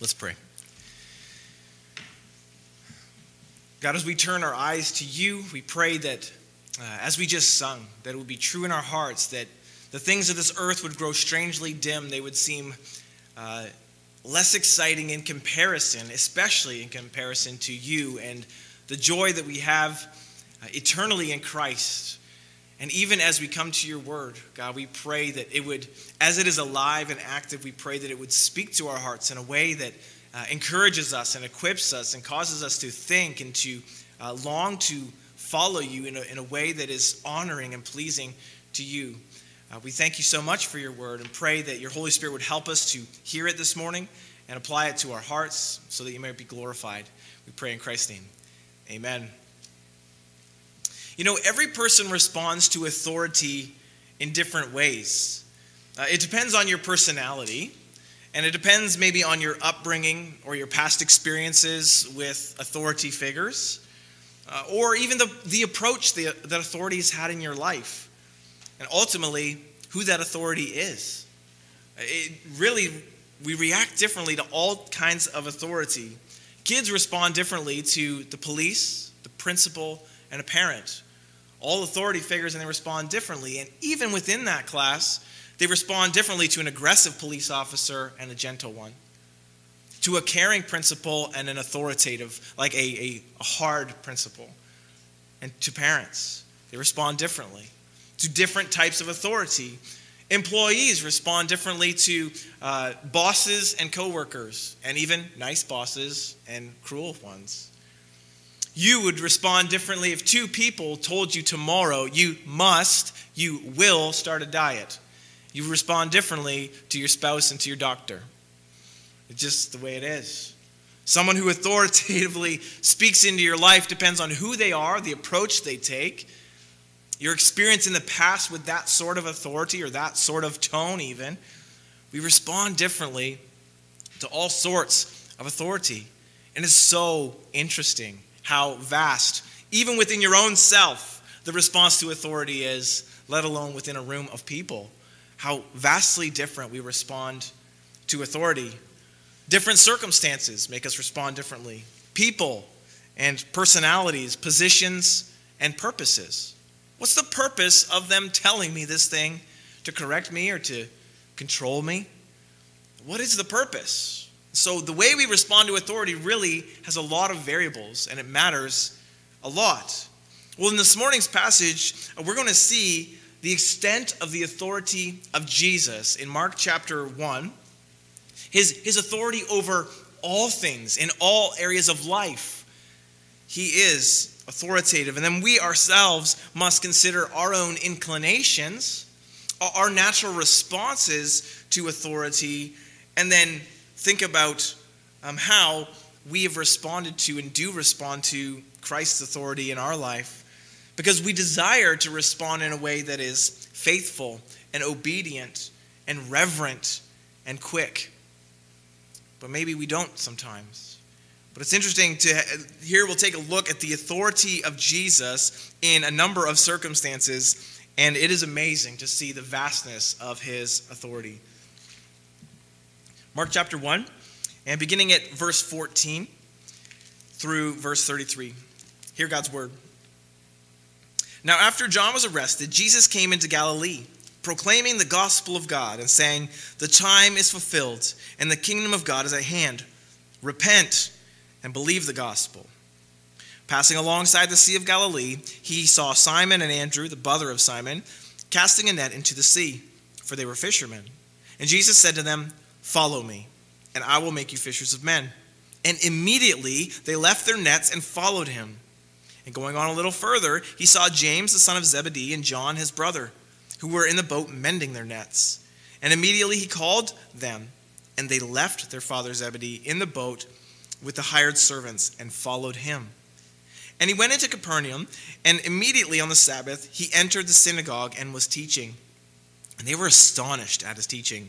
Let's pray. God, as we turn our eyes to you, we pray that uh, as we just sung, that it would be true in our hearts that the things of this earth would grow strangely dim. They would seem uh, less exciting in comparison, especially in comparison to you and the joy that we have uh, eternally in Christ. And even as we come to your word, God, we pray that it would, as it is alive and active, we pray that it would speak to our hearts in a way that uh, encourages us and equips us and causes us to think and to uh, long to follow you in a, in a way that is honoring and pleasing to you. Uh, we thank you so much for your word and pray that your Holy Spirit would help us to hear it this morning and apply it to our hearts so that you may be glorified. We pray in Christ's name. Amen. You know, every person responds to authority in different ways. Uh, it depends on your personality, and it depends maybe on your upbringing or your past experiences with authority figures, uh, or even the, the approach the, that authorities had in your life and ultimately who that authority is. It really, we react differently to all kinds of authority. Kids respond differently to the police, the principal, and a parent. All authority figures and they respond differently. And even within that class, they respond differently to an aggressive police officer and a gentle one, to a caring principal and an authoritative, like a, a, a hard principal, and to parents. They respond differently to different types of authority. Employees respond differently to uh, bosses and coworkers, and even nice bosses and cruel ones. You would respond differently if two people told you tomorrow you must, you will start a diet. You respond differently to your spouse and to your doctor. It's just the way it is. Someone who authoritatively speaks into your life depends on who they are, the approach they take, your experience in the past with that sort of authority or that sort of tone, even, we respond differently to all sorts of authority. And it's so interesting how vast, even within your own self, the response to authority is, let alone within a room of people. How vastly different we respond to authority. Different circumstances make us respond differently. People and personalities, positions and purposes. What's the purpose of them telling me this thing? To correct me or to control me? What is the purpose? So, the way we respond to authority really has a lot of variables and it matters a lot. Well, in this morning's passage, uh, we're going to see the extent of the authority of Jesus in Mark chapter 1, his, his authority over all things in all areas of life. He is authoritative. And then we ourselves must consider our own inclinations, our natural responses to authority, and then think about um, how we have responded to and do respond to Christ's authority in our life. Because we desire to respond in a way that is faithful and obedient and reverent and quick. But maybe we don't sometimes. But it's interesting to here we'll take a look at the authority of Jesus in a number of circumstances, and it is amazing to see the vastness of his authority. Mark chapter 1, and beginning at verse 14 through verse 33. Hear God's word. Now, after John was arrested, Jesus came into Galilee, proclaiming the gospel of God and saying, The time is fulfilled, and the kingdom of God is at hand. Repent and believe the gospel. Passing alongside the Sea of Galilee, he saw Simon and Andrew, the brother of Simon, casting a net into the sea, for they were fishermen. And Jesus said to them, Follow me, and I will make you fishers of men. And immediately they left their nets and followed him. And going on a little further, he saw James, the son of Zebedee, and John, his brother, who were in the boat mending their nets. And immediately he called them, and they left their father Zebedee in the boat with the hired servants and followed him. And he went into Capernaum, and immediately on the Sabbath he entered the synagogue and was teaching. And they were astonished at his teaching,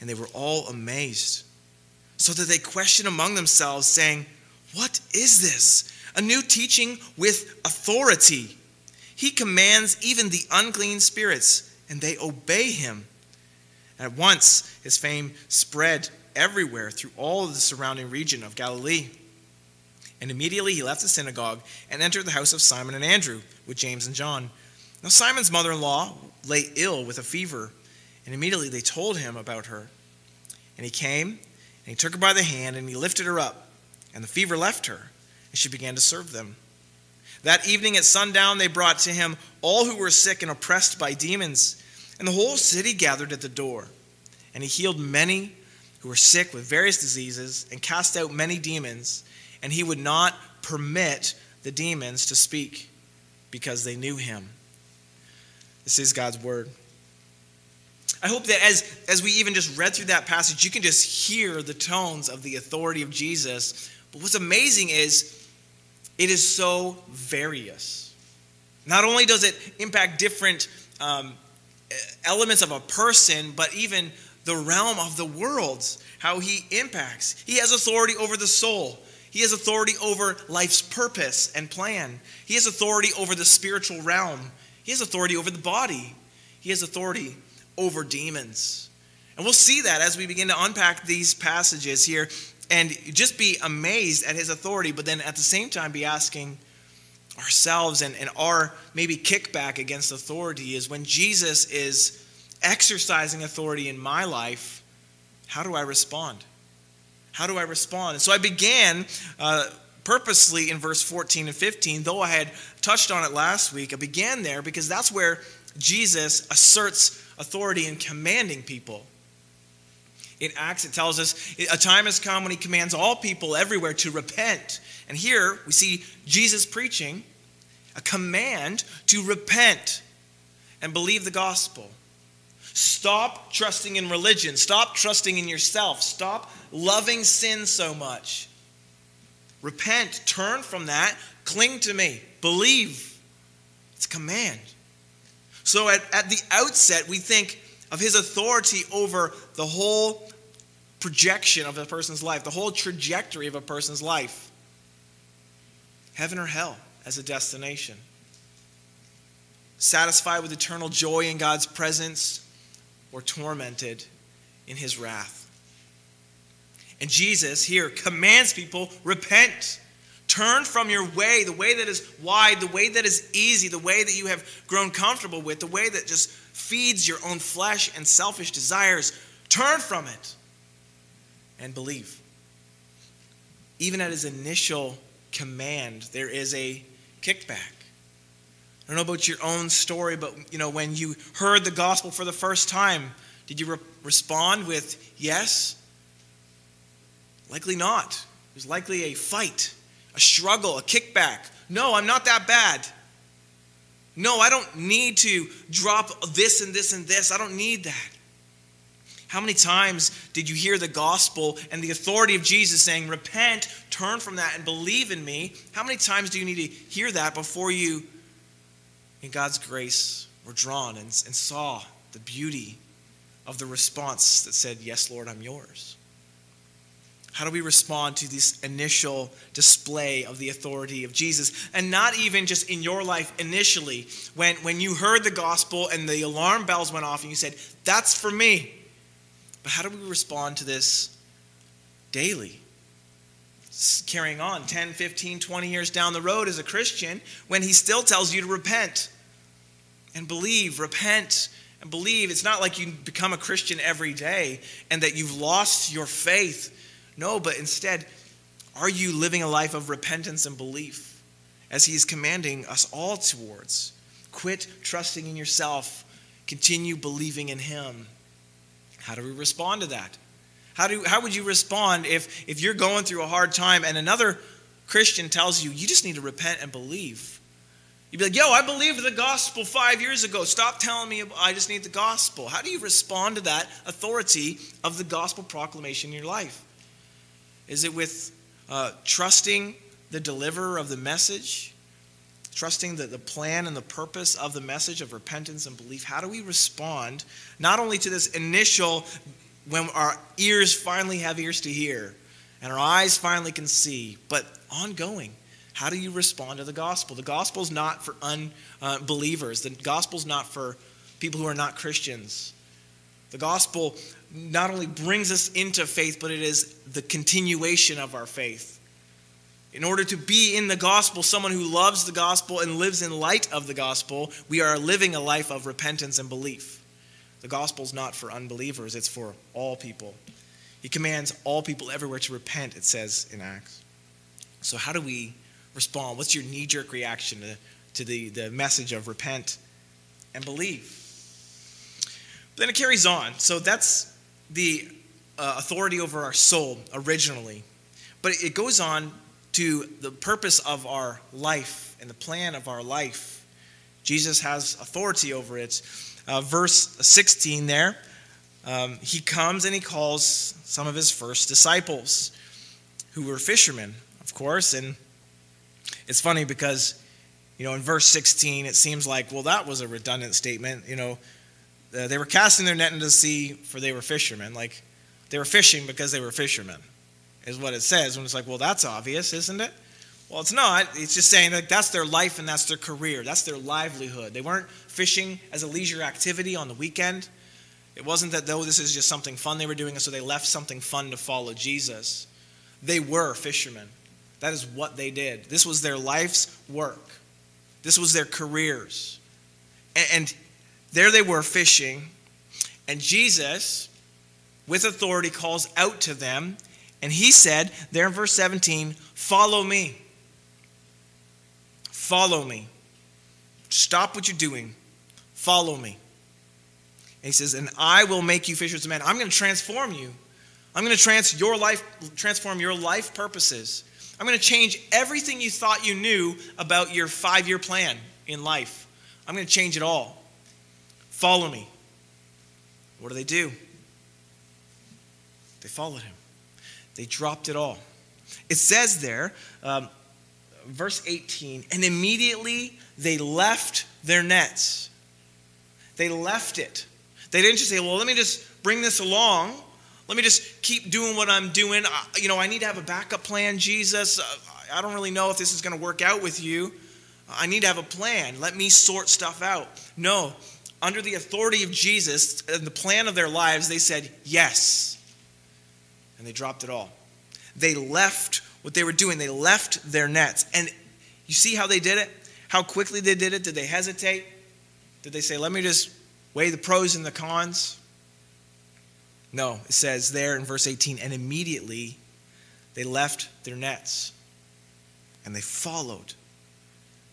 And they were all amazed, so that they questioned among themselves, saying, What is this? A new teaching with authority. He commands even the unclean spirits, and they obey him. At once, his fame spread everywhere through all the surrounding region of Galilee. And immediately he left the synagogue and entered the house of Simon and Andrew with James and John. Now, Simon's mother in law lay ill with a fever, and immediately they told him about her. And he came, and he took her by the hand, and he lifted her up, and the fever left her, and she began to serve them. That evening at sundown, they brought to him all who were sick and oppressed by demons, and the whole city gathered at the door. And he healed many who were sick with various diseases and cast out many demons, and he would not permit the demons to speak because they knew him. This is God's word. I hope that as, as we even just read through that passage, you can just hear the tones of the authority of Jesus. But what's amazing is it is so various. Not only does it impact different um, elements of a person, but even the realm of the world, how he impacts. He has authority over the soul. He has authority over life's purpose and plan. He has authority over the spiritual realm. He has authority over the body. He has authority over demons. And we'll see that as we begin to unpack these passages here and just be amazed at his authority, but then at the same time be asking ourselves and, and our maybe kickback against authority is when Jesus is exercising authority in my life, how do I respond? How do I respond? And so I began uh, purposely in verse 14 and 15, though I had touched on it last week. I began there because that's where Jesus asserts authority in commanding people. In Acts, it tells us a time has come when he commands all people everywhere to repent. And here we see Jesus preaching a command to repent and believe the gospel. Stop trusting in religion. Stop trusting in yourself. Stop loving sin so much. Repent. Turn from that. Cling to me. Believe. It's a command. So at, at the outset, we think of his authority over the whole projection of a person's life, the whole trajectory of a person's life. Heaven or hell as a destination. Satisfied with eternal joy in God's presence or tormented in his wrath. And Jesus here commands people repent. Turn from your way, the way that is wide, the way that is easy, the way that you have grown comfortable with, the way that just feeds your own flesh and selfish desires. Turn from it and believe. Even at his initial command, there is a kickback. I don't know about your own story, but you know, when you heard the gospel for the first time, did you re- respond with yes? Likely not. It was likely a fight, a struggle, a kickback. No, I'm not that bad. No, I don't need to drop this and this and this. I don't need that. How many times did you hear the gospel and the authority of Jesus saying, Repent, turn from that, and believe in me? How many times do you need to hear that before you, in God's grace, were drawn and, and saw the beauty of the response that said, Yes, Lord, I'm yours? How do we respond to this initial display of the authority of Jesus? And not even just in your life initially, when, when you heard the gospel and the alarm bells went off and you said, That's for me. But how do we respond to this daily? Carrying on 10, 15, 20 years down the road as a Christian when he still tells you to repent and believe, repent and believe. It's not like you become a Christian every day and that you've lost your faith. No, but instead, are you living a life of repentance and belief as he is commanding us all towards? Quit trusting in yourself, continue believing in him. How do we respond to that? How, do, how would you respond if, if you're going through a hard time and another Christian tells you, you just need to repent and believe? You'd be like, yo, I believed the gospel five years ago. Stop telling me I just need the gospel. How do you respond to that authority of the gospel proclamation in your life? Is it with uh, trusting the deliverer of the message? Trusting the, the plan and the purpose of the message of repentance and belief? How do we respond not only to this initial, when our ears finally have ears to hear and our eyes finally can see, but ongoing? How do you respond to the gospel? The gospel is not for unbelievers, the gospel is not for people who are not Christians. The gospel not only brings us into faith, but it is the continuation of our faith. In order to be in the gospel, someone who loves the gospel and lives in light of the gospel, we are living a life of repentance and belief. The gospel is not for unbelievers, it's for all people. He commands all people everywhere to repent, it says in Acts. So, how do we respond? What's your knee jerk reaction to, to the, the message of repent and believe? But then it carries on. So that's the uh, authority over our soul originally. But it goes on to the purpose of our life and the plan of our life. Jesus has authority over it. Uh, verse 16 there, um, he comes and he calls some of his first disciples who were fishermen, of course, and it's funny because, you know, in verse 16, it seems like, well, that was a redundant statement. You know, uh, they were casting their net into the sea for they were fishermen. Like, they were fishing because they were fishermen, is what it says. When it's like, well, that's obvious, isn't it? Well, it's not. It's just saying that that's their life and that's their career. That's their livelihood. They weren't fishing as a leisure activity on the weekend. It wasn't that, though, this is just something fun they were doing, and so they left something fun to follow Jesus. They were fishermen. That is what they did. This was their life's work, this was their careers. And there they were fishing, and Jesus, with authority, calls out to them, and he said, there in verse 17, Follow me. Follow me. Stop what you're doing. Follow me. And he says, And I will make you fishers of men. I'm going to transform you. I'm going to trans your life, transform your life purposes. I'm going to change everything you thought you knew about your five year plan in life. I'm going to change it all. Follow me. What do they do? They followed him, they dropped it all. It says there, um, verse 18, and immediately they left their nets. They left it. They didn't just say, well, let me just bring this along let me just keep doing what I'm doing. You know, I need to have a backup plan, Jesus. Uh, I don't really know if this is going to work out with you. I need to have a plan. Let me sort stuff out. No, under the authority of Jesus and the plan of their lives, they said yes. And they dropped it all. They left what they were doing, they left their nets. And you see how they did it? How quickly they did it? Did they hesitate? Did they say, let me just weigh the pros and the cons? No, it says there in verse 18, and immediately they left their nets and they followed.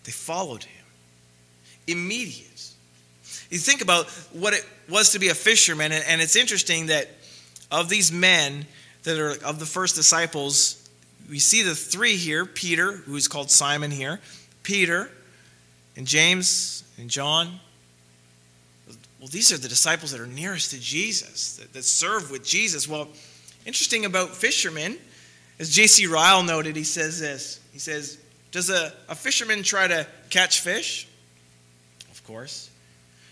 They followed him. Immediate. You think about what it was to be a fisherman, and it's interesting that of these men that are of the first disciples, we see the three here Peter, who is called Simon here, Peter, and James, and John, well, these are the disciples that are nearest to Jesus, that, that serve with Jesus. Well, interesting about fishermen, as J.C. Ryle noted, he says this. He says, Does a, a fisherman try to catch fish? Of course.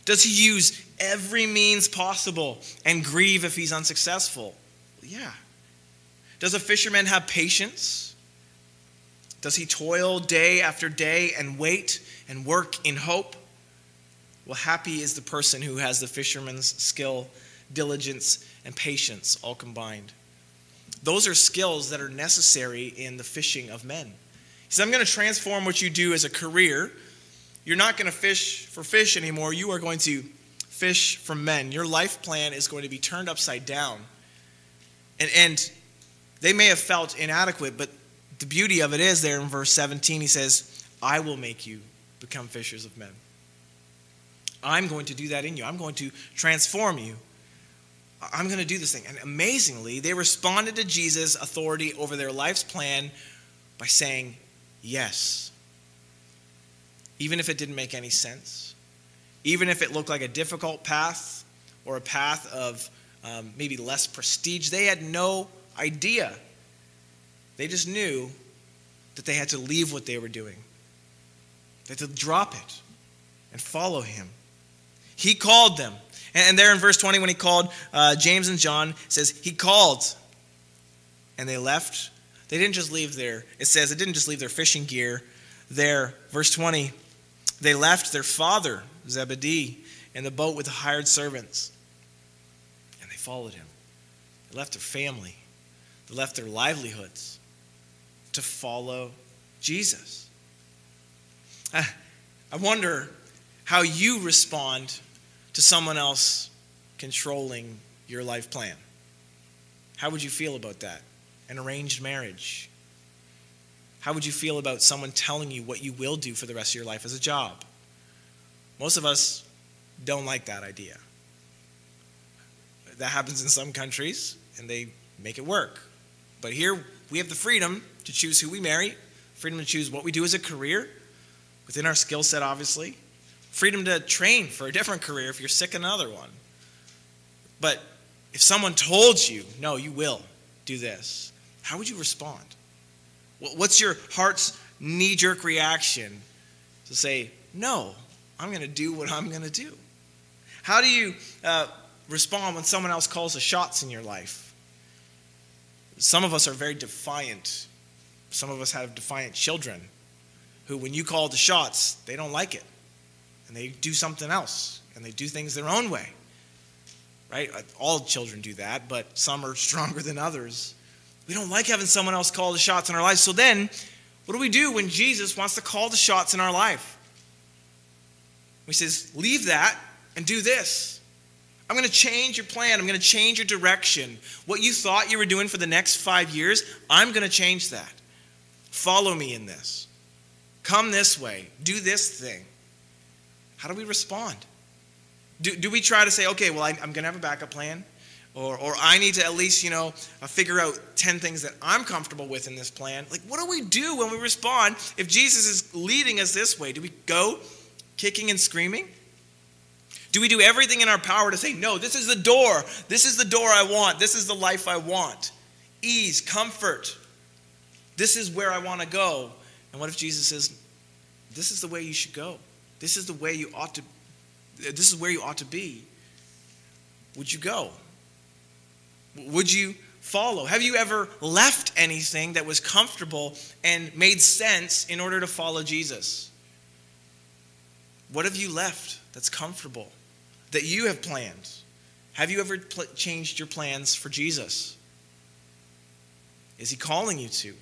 Does he use every means possible and grieve if he's unsuccessful? Yeah. Does a fisherman have patience? Does he toil day after day and wait and work in hope? Well, happy is the person who has the fisherman's skill, diligence, and patience all combined. Those are skills that are necessary in the fishing of men. He says, I'm going to transform what you do as a career. You're not going to fish for fish anymore. You are going to fish for men. Your life plan is going to be turned upside down. And, and they may have felt inadequate, but the beauty of it is there in verse 17, he says, I will make you become fishers of men. I'm going to do that in you. I'm going to transform you. I'm going to do this thing. And amazingly, they responded to Jesus' authority over their life's plan by saying yes. Even if it didn't make any sense, even if it looked like a difficult path or a path of um, maybe less prestige. They had no idea. They just knew that they had to leave what they were doing, they had to drop it and follow him. He called them. And there in verse 20, when he called uh, James and John, says, He called. And they left. They didn't just leave their, it says, it didn't just leave their fishing gear there. Verse 20, they left their father, Zebedee, in the boat with the hired servants. And they followed him. They left their family, they left their livelihoods to follow Jesus. I wonder how you respond to someone else controlling your life plan. How would you feel about that? An arranged marriage. How would you feel about someone telling you what you will do for the rest of your life as a job? Most of us don't like that idea. That happens in some countries, and they make it work. But here, we have the freedom to choose who we marry, freedom to choose what we do as a career, within our skill set, obviously, freedom to train for a different career if you're sick another one. But if someone told you, no, you will do this, how would you respond? What's your heart's knee jerk reaction to say, no, I'm going to do what I'm going to do? How do you uh, respond when someone else calls the shots in your life? Some of us are very defiant. Some of us have defiant children who, when you call the shots, they don't like it and they do something else and they do things their own way. Right? All children do that, but some are stronger than others. We don't like having someone else call the shots in our life. So then, what do we do when Jesus wants to call the shots in our life? He says, Leave that and do this. I'm going to change your plan. I'm going to change your direction. What you thought you were doing for the next five years, I'm going to change that. Follow me in this. Come this way. Do this thing. How do we respond? Do, do we try to say, okay, well, I, am going to have a backup plan? Or, or I need to at least, you know, uh, figure out 10 things that I'm comfortable with in this plan. Like, what do we do when we respond if Jesus is leading us this way? Do we go kicking and screaming? Do we do everything in our power to say, no, this is the door. This is the door I want. This is the life I want? Ease, comfort. This is where I want to go. And what if Jesus says, this is the way you should go? This is the way you ought to, this is where you ought to be. Would you go? Would you follow? Have you ever left anything that was comfortable and made sense in order to follow Jesus? What have you left that's comfortable that you have planned? Have you ever pl- changed your plans for Jesus? Is he calling you to?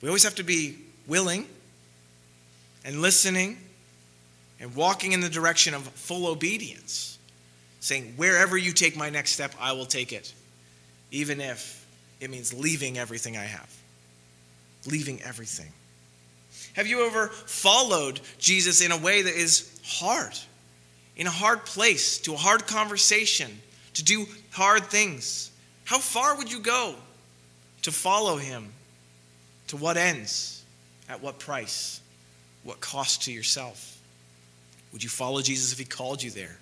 We always have to be willing and listening and walking in the direction of full obedience, saying, Wherever you take my next step, I will take it, even if it means leaving everything I have. Leaving everything. Have you ever followed Jesus in a way that is hard, in a hard place, to a hard conversation, to do hard things? How far would you go to follow him? To what ends? At what price? What cost to yourself? Would you follow Jesus if he called you there?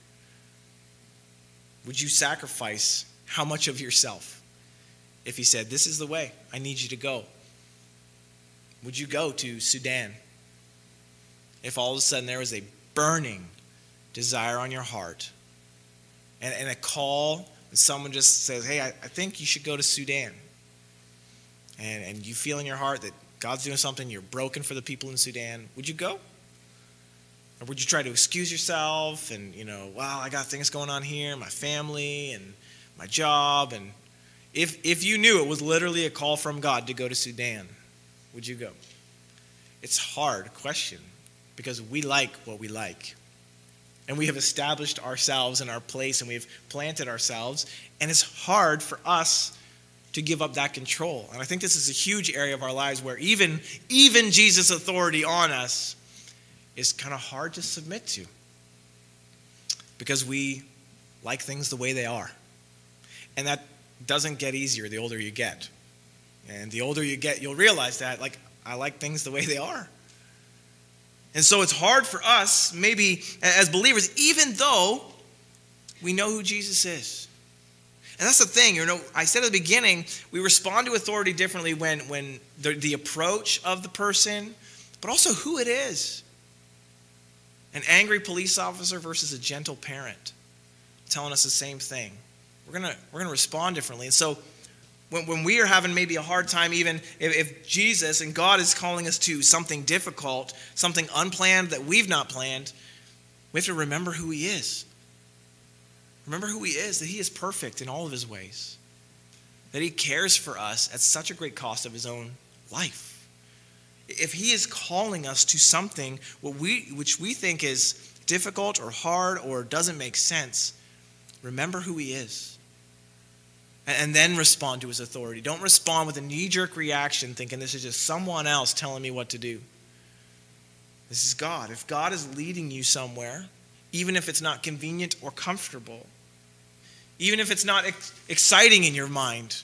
Would you sacrifice how much of yourself if he said, This is the way, I need you to go? Would you go to Sudan if all of a sudden there was a burning desire on your heart and, and a call, and someone just says, Hey, I, I think you should go to Sudan? And, and you feel in your heart that God's doing something, you're broken for the people in Sudan, would you go? Or would you try to excuse yourself and, you know, wow, I got things going on here, my family and my job. And if, if you knew it was literally a call from God to go to Sudan, would you go? It's hard question because we like what we like. And we have established ourselves in our place and we've planted ourselves. And it's hard for us to give up that control. And I think this is a huge area of our lives where even, even Jesus' authority on us is kind of hard to submit to because we like things the way they are. And that doesn't get easier the older you get. And the older you get, you'll realize that, like, I like things the way they are. And so it's hard for us, maybe as believers, even though we know who Jesus is. And that's the thing, you know, I said at the beginning, we respond to authority differently when, when the, the approach of the person, but also who it is. An angry police officer versus a gentle parent telling us the same thing. We're going we're gonna respond differently. And so when, when we are having maybe a hard time, even if, if Jesus and God is calling us to something difficult, something unplanned that we've not planned, we have to remember who He is. Remember who He is, that He is perfect in all of His ways, that He cares for us at such a great cost of His own life. If He is calling us to something what we, which we think is difficult or hard or doesn't make sense, remember who He is and then respond to his authority. Don't respond with a knee jerk reaction thinking this is just someone else telling me what to do. This is God. If God is leading you somewhere, even if it's not convenient or comfortable, even if it's not ex- exciting in your mind,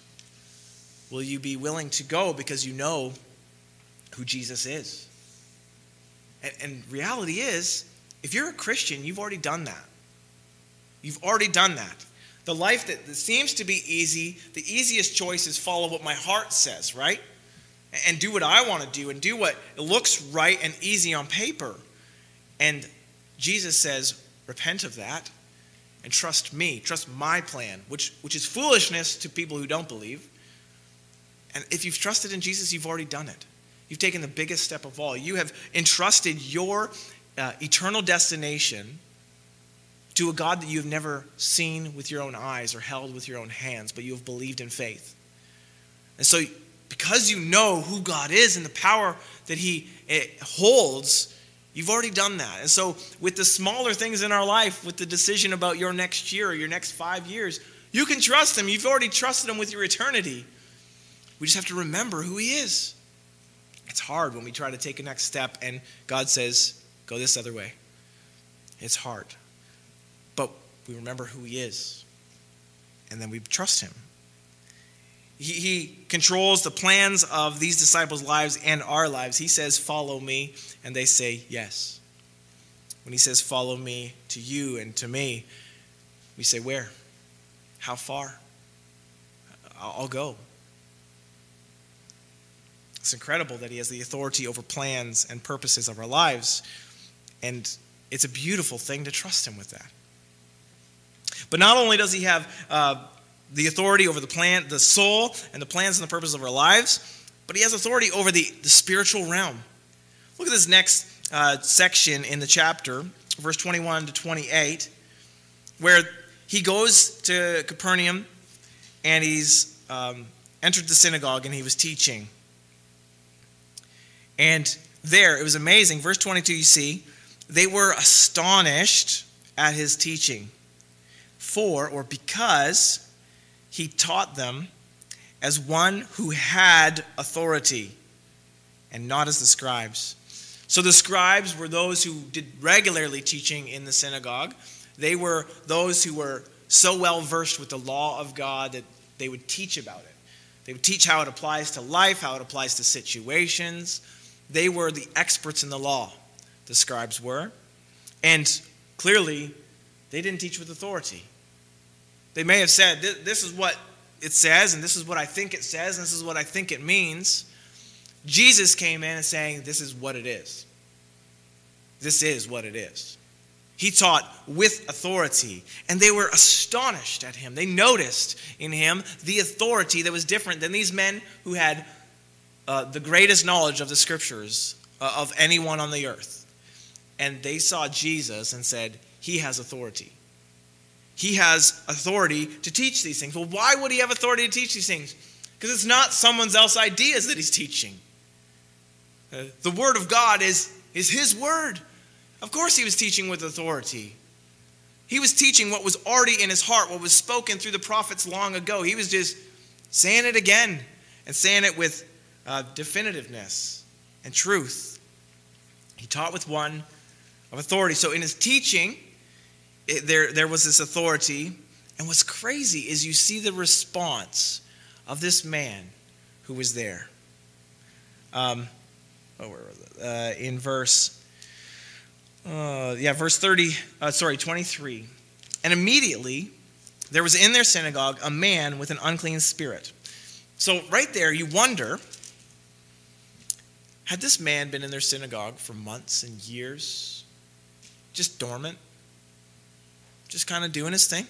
will you be willing to go because you know who Jesus is? And, and reality is, if you're a Christian, you've already done that. You've already done that. The life that, that seems to be easy, the easiest choice is follow what my heart says, right? And do what I want to do and do what looks right and easy on paper. And Jesus says, repent of that and trust me, trust my plan, which, which is foolishness to people who don't believe. And if you've trusted in Jesus, you've already done it. You've taken the biggest step of all. You have entrusted your uh, eternal destination to a God that you have never seen with your own eyes or held with your own hands, but you have believed in faith. And so, because you know who God is and the power that He eh, holds, you've already done that. And so, with the smaller things in our life, with the decision about your next year or your next five years, you can trust Him. You've already trusted Him with your eternity. We just have to remember who He is. It's hard when we try to take a next step and God says, go this other way. It's hard But we remember who he is, and then we trust him. He, he controls the plans of these disciples' lives and our lives. He says, Follow me, and they say, Yes. When he says, Follow me to you and to me, we say, Where? How far? I'll go. It's incredible that he has the authority over plans and purposes of our lives. And it's a beautiful thing to trust him with that. But not only does he have uh, the authority over the plan, the soul, and the plans and the purpose of our lives, but he has authority over the, the spiritual realm. Look at this next uh, section in the chapter, verse 21 to 28, where he goes to Capernaum and he's um, entered the synagogue and he was teaching. And there, it was amazing. Verse 22, you see, they were astonished at his teaching for or because he taught them as one who had authority and not as the scribes. So the scribes were those who did regularly teaching in the synagogue. They were those who were so well versed with the law of God that they would teach about it. They would teach how it applies to life, how it applies to situations. They were the experts in the law, the scribes were. And clearly, they didn't teach with authority. They may have said, This is what it says, and this is what I think it says, and this is what I think it means. Jesus came in and saying, This is what it is. This is what it is. He taught with authority, and they were astonished at him. They noticed in him the authority that was different than these men who had uh, the greatest knowledge of the scriptures uh, of anyone on the earth. And they saw Jesus and said, He has authority he has authority to teach these things. Well, why would he have authority to teach these things? Because it's not someone else's ideas that he's teaching. Uh, the word of God is, is his word. Of course, he was teaching with authority. He was teaching what was already in his heart, what was spoken through the prophets long ago. He was just saying it again and saying it with uh, definitiveness and truth. He taught with one of authority. So, in his teaching, it, there, there was this authority. And what's crazy is you see the response of this man who was there. Um, oh, where was it? Uh, in verse uh, yeah, verse 30, uh, sorry, 23. And immediately there was in their synagogue a man with an unclean spirit. So, right there, you wonder had this man been in their synagogue for months and years, just dormant, just kind of doing his thing,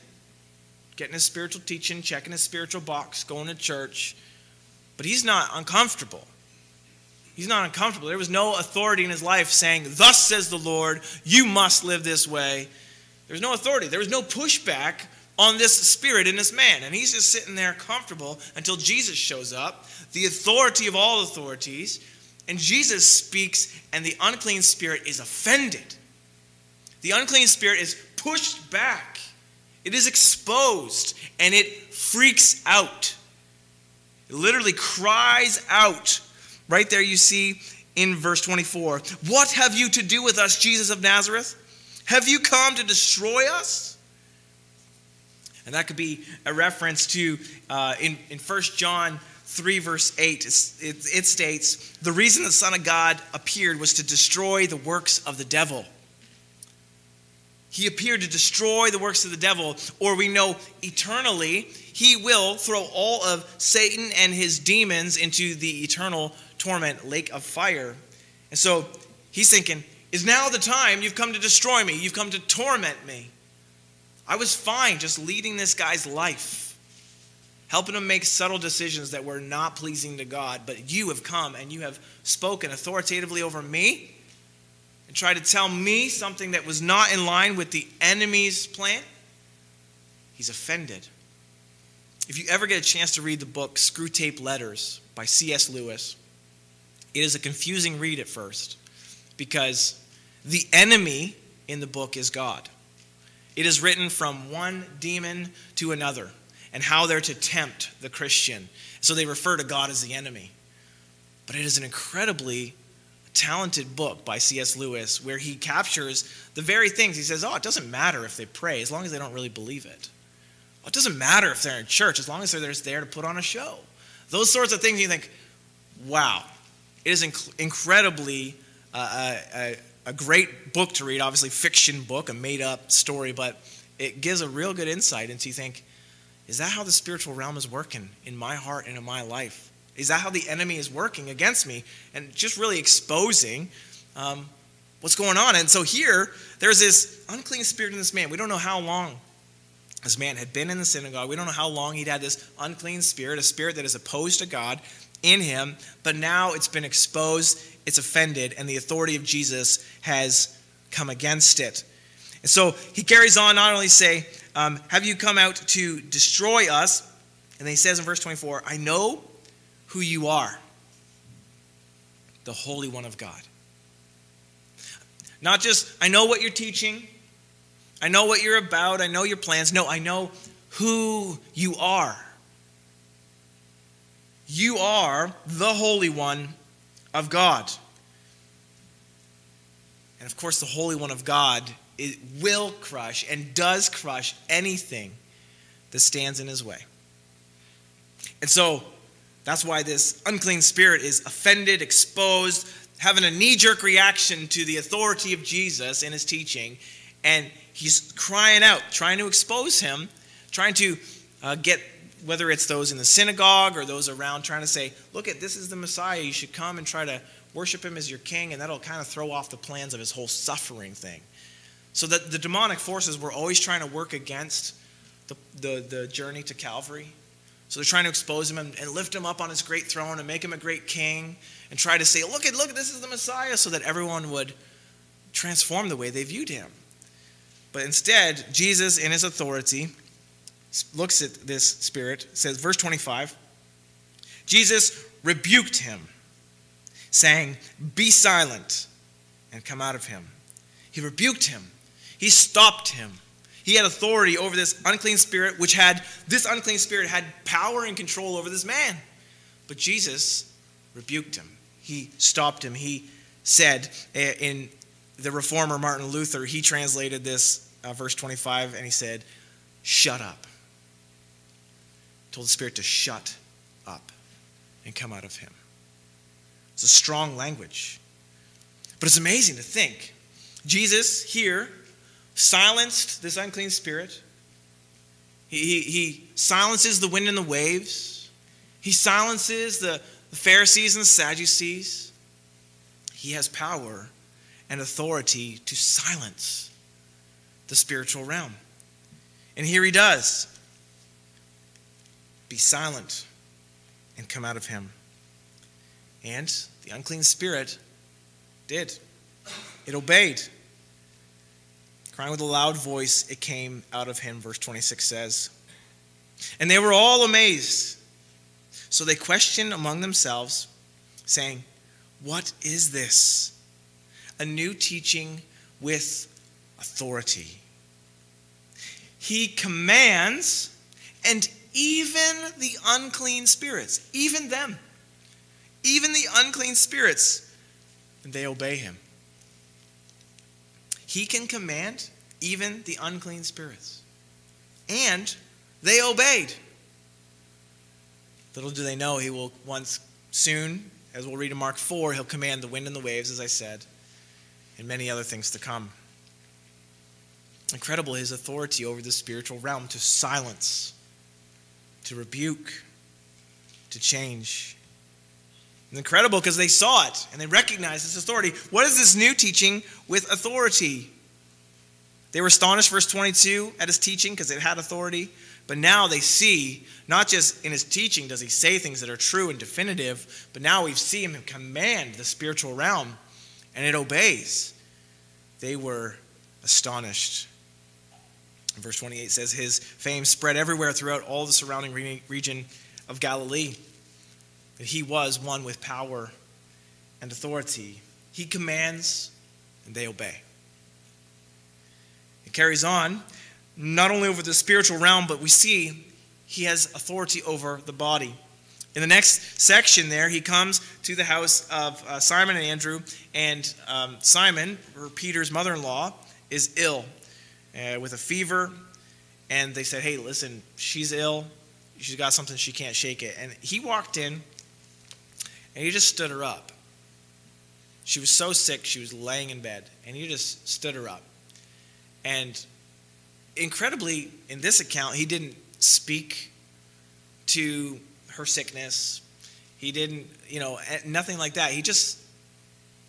getting his spiritual teaching, checking his spiritual box, going to church, but he's not uncomfortable. He's not uncomfortable. There was no authority in his life saying, Thus says the Lord, you must live this way. There's no authority. There was no pushback on this spirit in this man. And he's just sitting there comfortable until Jesus shows up, the authority of all authorities. And Jesus speaks, and the unclean spirit is offended. The unclean spirit is pushed back, it is exposed, and it freaks out. It literally cries out Right there, you see in verse 24 What have you to do with us, Jesus of Nazareth? Have you come to destroy us? And that could be a reference to uh, in, in 1 John 3, verse 8. It, it states, The reason the Son of God appeared was to destroy the works of the devil. He appeared to destroy the works of the devil, or we know eternally, he will throw all of Satan and his demons into the eternal torment, lake of fire. And so he's thinking, Is now the time you've come to destroy me? You've come to torment me. I was fine just leading this guy's life, helping him make subtle decisions that were not pleasing to God. But you have come and you have spoken authoritatively over me and tried to tell me something that was not in line with the enemy's plan. He's offended. If you ever get a chance to read the book Screwtape Letters by C.S. Lewis, it is a confusing read at first because the enemy in the book is God. It is written from one demon to another and how they're to tempt the Christian. So they refer to God as the enemy. But it is an incredibly talented book by C.S. Lewis where he captures the very things. He says, Oh, it doesn't matter if they pray as long as they don't really believe it. Oh, it doesn't matter if they're in church as long as they're just there to put on a show. Those sorts of things you think, wow, it is inc- incredibly uh, a, a great book to read, obviously, fiction book, a made up story, but it gives a real good insight into you think, is that how the spiritual realm is working in my heart and in my life? Is that how the enemy is working against me? And just really exposing um, what's going on. And so here, there's this unclean spirit in this man. We don't know how long this man had been in the synagogue. We don't know how long he'd had this unclean spirit, a spirit that is opposed to God in him, but now it's been exposed, it's offended, and the authority of Jesus has come against it. And so he carries on, not only say, um, Have you come out to destroy us? And then he says in verse 24, I know who you are, the Holy One of God. Not just, I know what you're teaching, I know what you're about, I know your plans. No, I know who you are. You are the Holy One of God. And of course, the Holy One of God it will crush and does crush anything that stands in his way. And so that's why this unclean spirit is offended, exposed, having a knee jerk reaction to the authority of Jesus in his teaching. And he's crying out, trying to expose him, trying to uh, get whether it's those in the synagogue or those around trying to say, look at this is the Messiah, you should come and try to worship him as your king, and that'll kind of throw off the plans of his whole suffering thing. So that the demonic forces were always trying to work against the, the, the journey to Calvary. So they're trying to expose him and, and, lift him up on his great throne and make him a great king and try to say, look at look, this is the Messiah, so that everyone would transform the way they viewed him. But instead, Jesus, in his authority, looks at this spirit, says, verse 25 Jesus rebuked him, saying, Be silent and come out of him. He rebuked him, he stopped him. He had authority over this unclean spirit, which had, this unclean spirit had power and control over this man. But Jesus rebuked him. He stopped him. He said, eh, in the reformer Martin Luther, he translated this, uh, verse 25, and he said, Shut up told the Spirit to shut up and come out of him. It's a strong language. But it's amazing to think Jesus here silenced this unclean spirit. He, he, he silences the wind and the waves. He silences the, the Pharisees and the Sadducees. He has power and authority to silence the spiritual realm. And here he does be silent and come out of him. And the unclean spirit did. It obeyed. Crying with a loud voice, it came out of him, verse 26 says. And they were all amazed. So they questioned among themselves, saying, What is this? A new teaching with authority. He commands, and even the unclean spirits, even them, even the unclean spirits, and they obey him. He can command even the unclean spirits. And they obeyed. Little do they know, he will once soon, as we'll read in Mark 4, he'll command the wind and the waves, as I said, and many other things to come. Incredible his authority over the spiritual realm to silence, to rebuke, to change. It's incredible because they saw it and they recognized this authority. What is this new teaching with authority? They were astonished, verse 22, at his teaching because it had authority. But now they see, not just in his teaching does he say things that are true and definitive, but now we see him command the spiritual realm and it obeys. They were astonished. Verse 28 says, His fame spread everywhere throughout all the surrounding region of Galilee, that he was one with power and authority. He commands, and they obey. It carries on, not only over the spiritual realm, but we see he has authority over the body. In the next section, there, he comes to the house of uh, Simon and Andrew, and um, Simon, or Peter's mother in law, is ill uh, with a fever. And they said, Hey, listen, she's ill. She's got something, she can't shake it. And he walked in and he just stood her up. She was so sick, she was laying in bed, and he just stood her up. And incredibly, in this account, he didn't speak to her sickness. He didn't, you know, eh, nothing like that. He just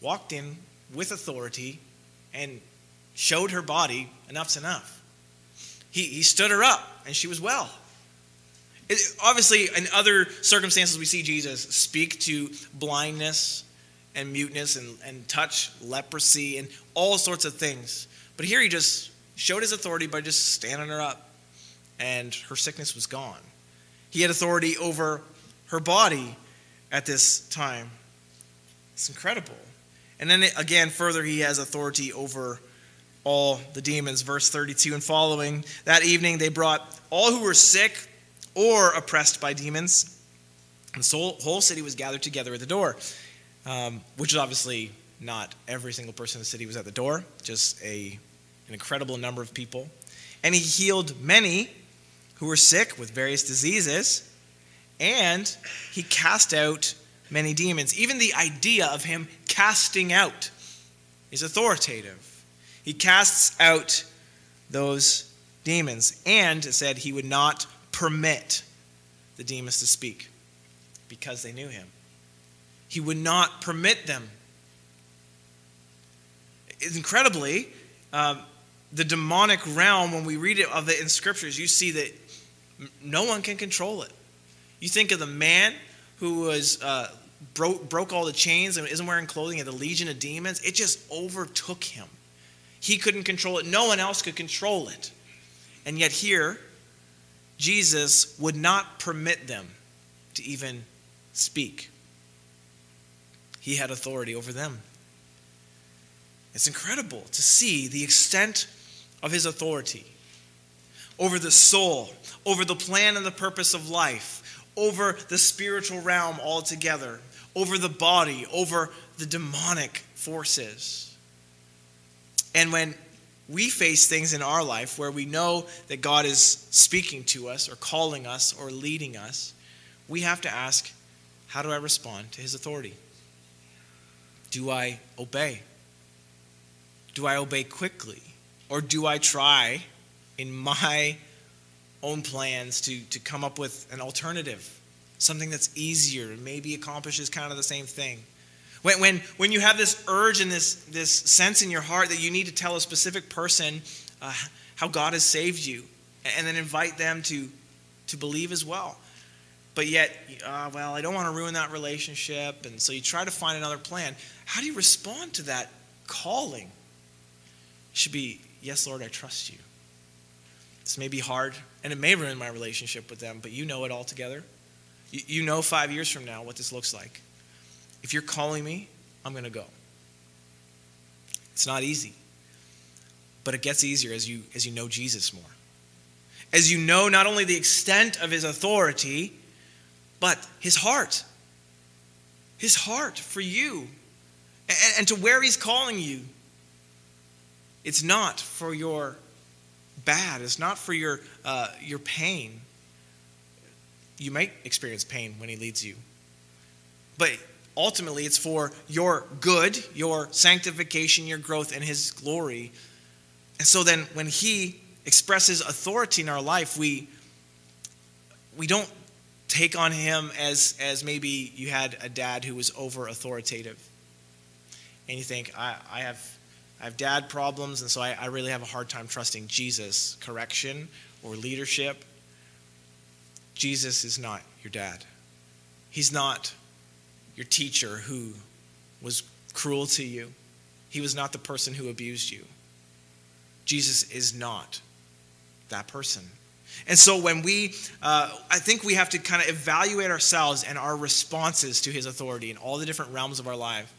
walked in with authority and showed her body enough's enough. He, he stood her up and she was well. It, obviously, in other circumstances, we see Jesus speak to blindness and muteness and, and touch leprosy and all sorts of things. But here he just showed his authority by just standing her up, and her sickness was gone. He had authority over her body at this time. It's incredible. And then again, further, he has authority over all the demons. Verse 32 and following. That evening they brought all who were sick or oppressed by demons. And the whole city was gathered together at the door, um, which is obviously not every single person in the city was at the door, just a, an incredible number of people. And he healed many who were sick with various diseases, and he cast out many demons. Even the idea of him casting out is authoritative. He casts out those demons. And it said he would not permit the demons to speak because they knew him. He would not permit them. Incredibly, um, the demonic realm, when we read it of it in scriptures, you see that no one can control it. You think of the man who was uh, broke, broke all the chains and isn't wearing clothing, and the legion of demons. It just overtook him. He couldn't control it. No one else could control it. And yet, here, Jesus would not permit them to even speak. He had authority over them. It's incredible to see the extent of his authority over the soul, over the plan and the purpose of life, over the spiritual realm altogether, over the body, over the demonic forces. And when we face things in our life where we know that God is speaking to us or calling us or leading us, we have to ask, how do I respond to his authority? Do I obey? do I obey quickly? Or do I try in my own plans to, to come up with an alternative, something that's easier and maybe accomplishes kind of the same thing? When, when, when you have this urge and this, this sense in your heart that you need to tell a specific person uh, how God has saved you, and then invite them to, to believe as well. But yet, uh, well, I don't want to ruin that relationship, and so you try to find another plan. How do you respond to that calling? It should be, yes, Lord, I trust you. This may be hard, and it may ruin my relationship with them, but you know it all together. You, you know five years from now what this looks like. If you're calling me, I'm going to go. It's not easy, but it gets easier as you, as you know Jesus more. As you know not only the extent of his authority, but his heart. His heart for you and, and to where he's calling you. It's not for your bad, it's not for your, uh, your pain. You might experience pain when he leads you. But ultimately, it's for your good, your sanctification, your growth, and his glory. And so then, when he expresses authority in our life, we, we don't take on him as, as maybe you had a dad who was over authoritative. And you think, I, I, have, I have dad problems, and so I, I really have a hard time trusting Jesus' correction or leadership. Jesus is not your dad. He's not your teacher who was cruel to you. He was not the person who abused you. Jesus is not that person. And so when we, uh, I think we have to kind of evaluate ourselves and our responses to his authority in all the different realms of our life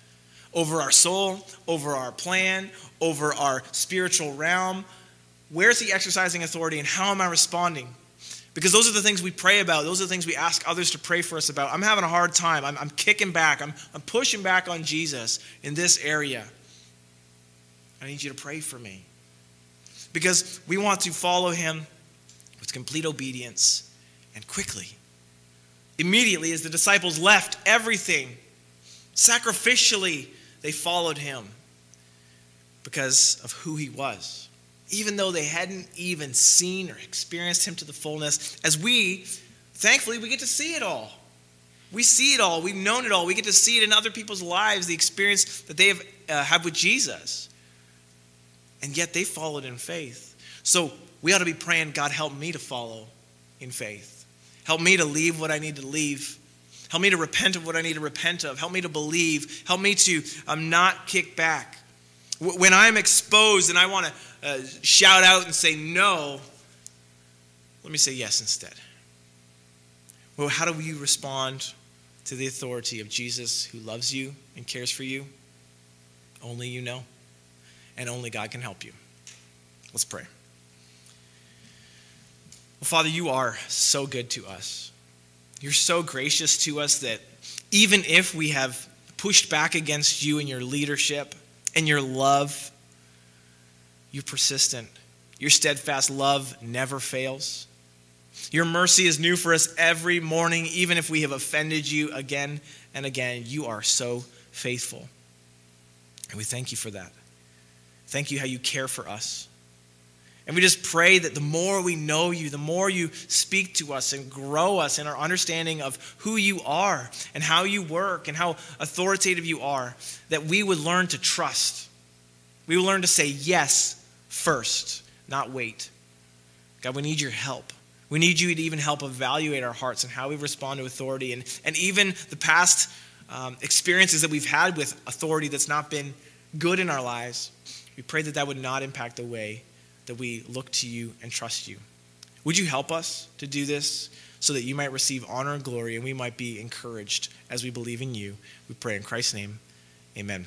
over our soul, over our plan, over our spiritual realm. Where's he exercising authority and how am I responding? Because those are the things we pray about. Those are the things we ask others to pray for us about. I'm having a hard time. I'm, I'm kicking back. I'm, I'm pushing back on Jesus in this area. I need you to pray for me. Because we want to follow him with complete obedience and quickly. Immediately, as the disciples left everything, sacrificially, they followed him because of who he was. Even though they hadn't even seen or experienced him to the fullness, as we, thankfully, we get to see it all. We see it all. We've known it all. We get to see it in other people's lives, the experience that they have uh, had with Jesus. And yet they followed in faith. So we ought to be praying, God, help me to follow in faith. Help me to leave what I need to leave. Help me to repent of what I need to repent of. Help me to believe. Help me to um, not kick back. When I'm exposed and I want to uh, shout out and say no, let me say yes instead. Well, how do you respond to the authority of Jesus who loves you and cares for you? Only you know, and only God can help you. Let's pray. Well, Father, you are so good to us. You're so gracious to us that even if we have pushed back against you and your leadership and your love, you're persistent. Your steadfast love never fails. Your mercy is new for us every morning, even if we have offended you again and again. You are so faithful. And we thank you for that. Thank you how you care for us. And we just pray that the more we know you, the more you speak to us and grow us in our understanding of who you are and how you work and how authoritative you are, that we would learn to trust. We would learn to say yes first, not wait. God, we need your help. We need you to even help evaluate our hearts and how we respond to authority and, and even the past um, experiences that we've had with authority that's not been good in our lives. We pray that that would not impact the way that we look to you and trust you. Would you help us to do this so that you might receive honor and glory and we might be encouraged as we believe in you? We pray in Christ's name. Amen.